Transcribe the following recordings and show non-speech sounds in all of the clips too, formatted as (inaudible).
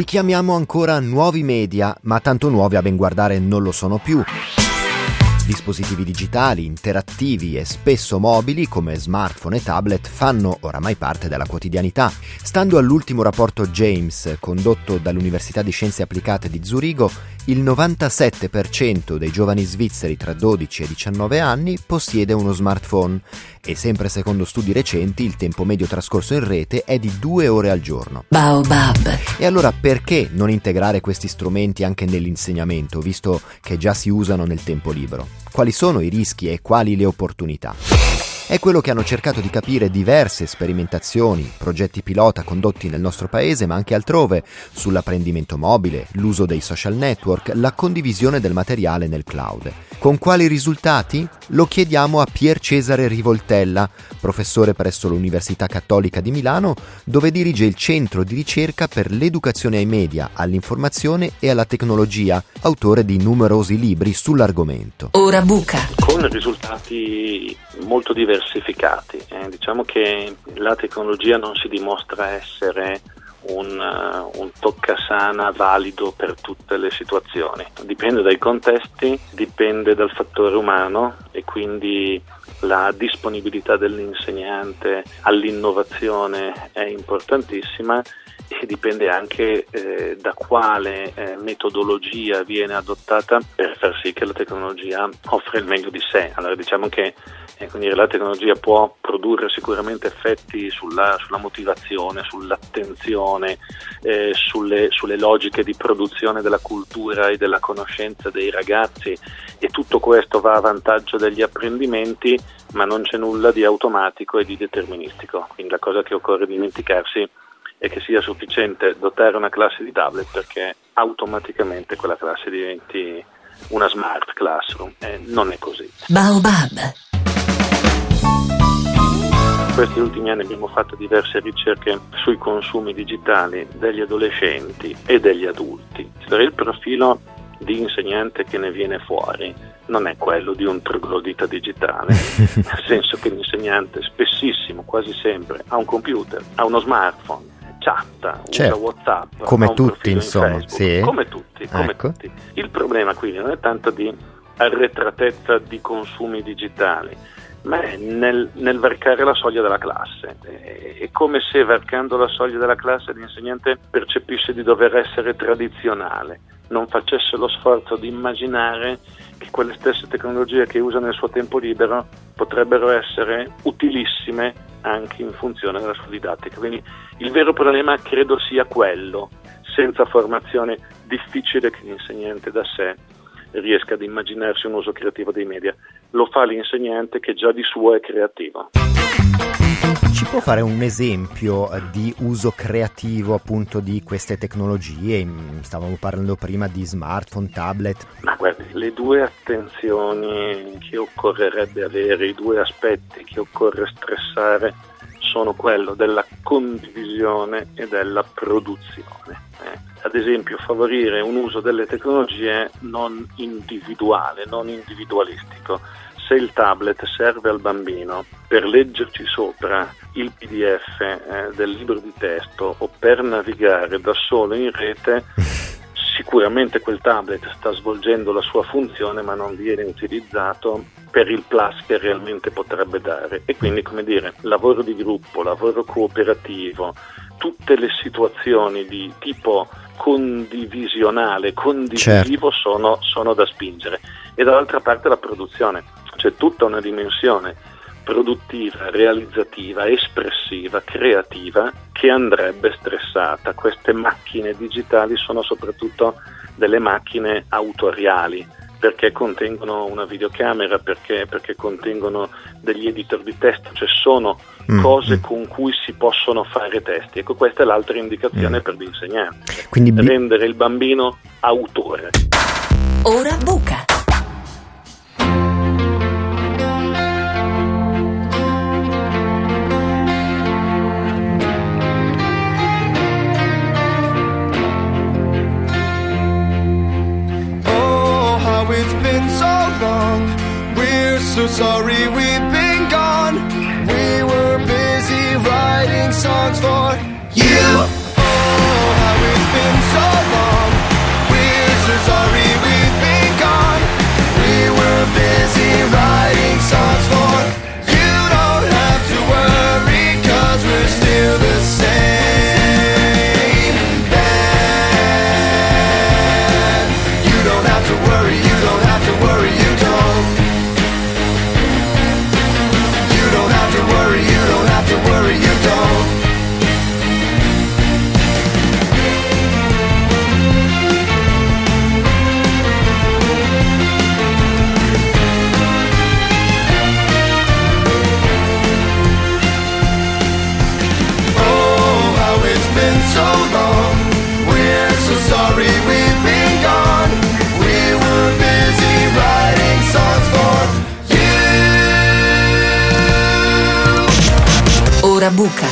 Li chiamiamo ancora nuovi media, ma tanto nuovi a ben guardare non lo sono più. Dispositivi digitali, interattivi e spesso mobili come smartphone e tablet fanno oramai parte della quotidianità. Stando all'ultimo rapporto James condotto dall'Università di Scienze Applicate di Zurigo, il 97% dei giovani svizzeri tra 12 e 19 anni possiede uno smartphone e sempre secondo studi recenti il tempo medio trascorso in rete è di due ore al giorno. Baobab. E allora perché non integrare questi strumenti anche nell'insegnamento, visto che già si usano nel tempo libero? Quali sono i rischi e quali le opportunità? È quello che hanno cercato di capire diverse sperimentazioni, progetti pilota condotti nel nostro paese ma anche altrove, sull'apprendimento mobile, l'uso dei social network, la condivisione del materiale nel cloud. Con quali risultati? Lo chiediamo a Pier Cesare Rivoltella, professore presso l'Università Cattolica di Milano, dove dirige il Centro di ricerca per l'educazione ai media, all'informazione e alla tecnologia, autore di numerosi libri sull'argomento. Ora buca. Con risultati molto diversificati. Eh, diciamo che la tecnologia non si dimostra essere un, uh, un toccasana valido per tutte le situazioni. Dipende dai contesti, dipende dal fattore umano e quindi la disponibilità dell'insegnante all'innovazione è importantissima e dipende anche eh, da quale eh, metodologia viene adottata per far sì che la tecnologia offra il meglio di sé. Allora diciamo che eh, quindi la tecnologia può produrre sicuramente effetti sulla, sulla motivazione, sull'attenzione, eh, sulle, sulle logiche di produzione della cultura e della conoscenza dei ragazzi e tutto questo va a vantaggio degli apprendimenti, ma non c'è nulla di automatico e di deterministico. Quindi la cosa che occorre dimenticarsi e che sia sufficiente dotare una classe di tablet perché automaticamente quella classe diventi una smart classroom. Eh, non è così. Baobab. In questi ultimi anni abbiamo fatto diverse ricerche sui consumi digitali degli adolescenti e degli adulti. Il profilo di insegnante che ne viene fuori non è quello di un troglodita digitale, (laughs) nel senso che l'insegnante spessissimo, quasi sempre, ha un computer, ha uno smartphone, chatta, certo. usa Whatsapp, come tutti insomma, sì. come, tutti, come ecco. tutti. Il problema quindi non è tanto di arretratezza di consumi digitali, è nel, nel varcare la soglia della classe. È come se varcando la soglia della classe l'insegnante percepisse di dover essere tradizionale, non facesse lo sforzo di immaginare che quelle stesse tecnologie che usa nel suo tempo libero potrebbero essere utilissime anche in funzione della sua didattica. Quindi il vero problema credo sia quello, senza formazione difficile che l'insegnante da sé riesca ad immaginarsi un uso creativo dei media. Lo fa l'insegnante che già di suo è creativo. Ci può fare un esempio di uso creativo appunto di queste tecnologie? Stavamo parlando prima di smartphone, tablet. Ma guardi, le due attenzioni che occorrerebbe avere, i due aspetti che occorre stressare sono quello della condivisione e della produzione. Eh, ad esempio favorire un uso delle tecnologie non individuale, non individualistico. Se il tablet serve al bambino per leggerci sopra il PDF eh, del libro di testo o per navigare da solo in rete, (laughs) sicuramente quel tablet sta svolgendo la sua funzione ma non viene utilizzato per il plus che realmente potrebbe dare. E quindi come dire lavoro di gruppo, lavoro cooperativo, tutte le situazioni di tipo condivisionale, condivisivo certo. sono, sono da spingere. E dall'altra parte la produzione, c'è tutta una dimensione produttiva, realizzativa, espressiva, creativa che andrebbe stressata. Queste macchine digitali sono soprattutto delle macchine autoriali perché contengono una videocamera, perché, perché contengono degli editor di testo, cioè sono mm. cose mm. con cui si possono fare testi. Ecco, questa è l'altra indicazione mm. per l'insegnante. Quindi rendere il bambino autore. Ora buca. Sorry we've been gone. We were busy writing songs for you. Buca.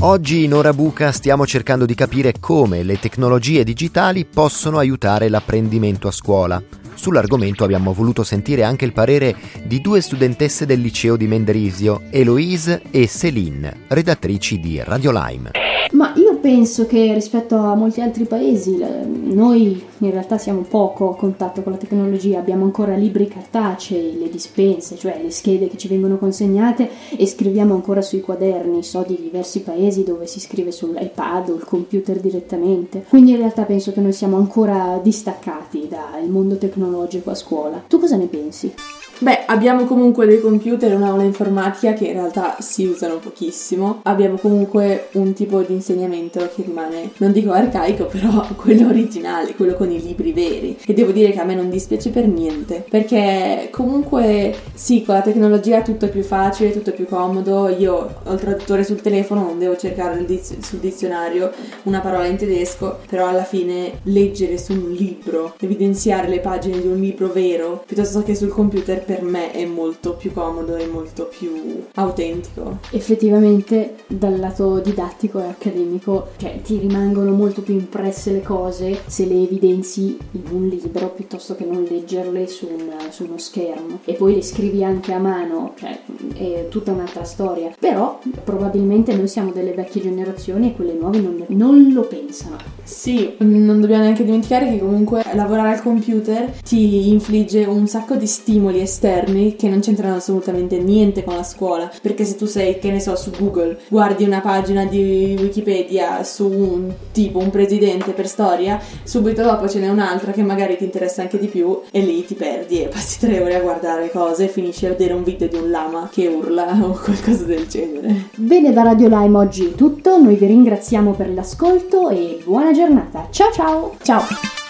Oggi in Ora Buca stiamo cercando di capire come le tecnologie digitali possono aiutare l'apprendimento a scuola. Sull'argomento abbiamo voluto sentire anche il parere di due studentesse del liceo di Mendrisio, Eloise e Céline, redattrici di Radio Lime. Ma io penso che rispetto a molti altri paesi noi in realtà siamo poco a contatto con la tecnologia, abbiamo ancora libri cartacei, le dispense, cioè le schede che ci vengono consegnate e scriviamo ancora sui quaderni, so di diversi paesi dove si scrive sull'iPad o il computer direttamente. Quindi in realtà penso che noi siamo ancora distaccati dal mondo tecnologico a scuola. Tu cosa ne pensi? Beh, abbiamo comunque dei computer e un'aula informatica che in realtà si usano pochissimo. Abbiamo comunque un tipo di insegnamento che rimane, non dico arcaico, però (laughs) quello originale, quello con i libri veri. E devo dire che a me non dispiace per niente, perché comunque sì, con la tecnologia tutto è più facile, tutto è più comodo. Io ho il traduttore sul telefono, non devo cercare diz- sul dizionario una parola in tedesco, però alla fine leggere su un libro, evidenziare le pagine di un libro vero, piuttosto che sul computer per me è molto più comodo e molto più autentico. Effettivamente dal lato didattico e accademico, cioè ti rimangono molto più impresse le cose se le evidenzi in un libro piuttosto che non leggerle su, un, su uno schermo. E poi le scrivi anche a mano, cioè è tutta un'altra storia. Però probabilmente noi siamo delle vecchie generazioni e quelle nuove non, non lo pensano. Sì, non dobbiamo neanche dimenticare che comunque lavorare al computer ti infligge un sacco di stimoli esterni esterni che non c'entrano assolutamente niente con la scuola. Perché se tu sei, che ne so, su Google, guardi una pagina di Wikipedia su un tipo, un presidente per storia, subito dopo ce n'è un'altra che magari ti interessa anche di più e lì ti perdi e passi tre ore a guardare cose e finisci a vedere un video di un lama che urla (laughs) o qualcosa del genere. Bene, da Radio Lime oggi è tutto. Noi vi ringraziamo per l'ascolto e buona giornata. Ciao ciao! Ciao!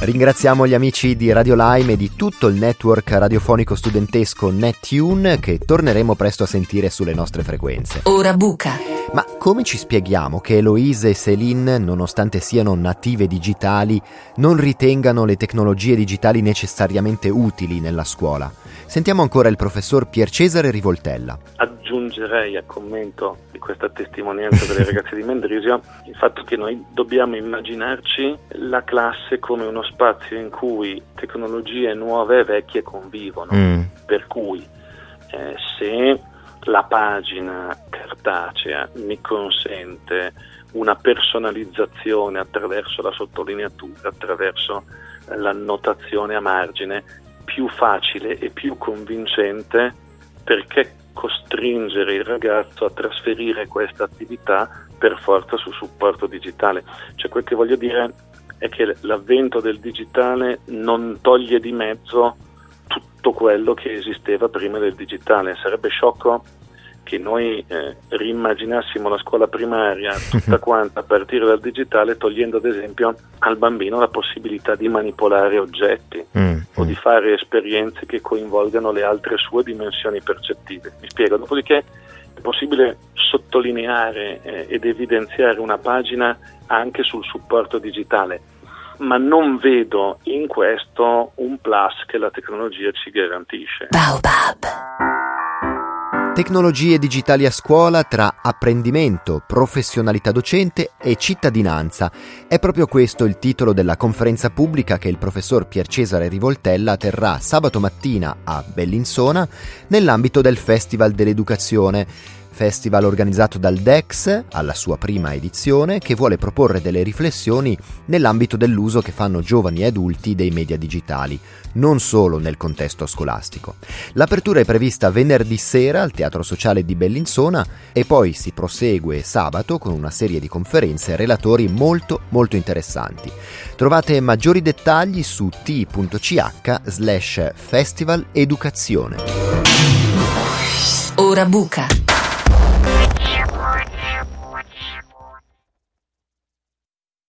Ringraziamo gli amici di Radio Lime e di tutto il network radiofonico studentesco NetTune che torneremo presto a sentire sulle nostre frequenze. Ora buca. Ma come ci spieghiamo che Eloise e Céline, nonostante siano native digitali, non ritengano le tecnologie digitali necessariamente utili nella scuola? Sentiamo ancora il professor Pier Cesare Rivoltella. Aggiungerei a commento di questa testimonianza delle (laughs) ragazze di Mendrisio il fatto che noi dobbiamo immaginarci la classe come uno spazio in cui tecnologie nuove e vecchie convivono. Mm. Per cui eh, se la pagina cartacea mi consente una personalizzazione attraverso la sottolineatura, attraverso l'annotazione a margine, più facile e più convincente perché costringere il ragazzo a trasferire questa attività per forza su supporto digitale. Cioè quel che voglio dire è che l'avvento del digitale non toglie di mezzo tutto quello che esisteva prima del digitale. Sarebbe sciocco che noi eh, rimmaginassimo la scuola primaria tutta (laughs) quanta a partire dal digitale, togliendo ad esempio al bambino la possibilità di manipolare oggetti mm, o mm. di fare esperienze che coinvolgano le altre sue dimensioni percettive. Mi spiego, dopodiché è possibile sottolineare eh, ed evidenziare una pagina anche sul supporto digitale, ma non vedo in questo un plus che la tecnologia ci garantisce. Baobab. Tecnologie digitali a scuola tra apprendimento, professionalità docente e cittadinanza. È proprio questo il titolo della conferenza pubblica che il professor Pier Cesare Rivoltella terrà sabato mattina a Bellinzona nell'ambito del Festival dell'Educazione festival organizzato dal DEX alla sua prima edizione che vuole proporre delle riflessioni nell'ambito dell'uso che fanno giovani e adulti dei media digitali, non solo nel contesto scolastico. L'apertura è prevista venerdì sera al Teatro Sociale di Bellinzona e poi si prosegue sabato con una serie di conferenze e relatori molto molto interessanti. Trovate maggiori dettagli su t.ch slash festival educazione. Ora buca.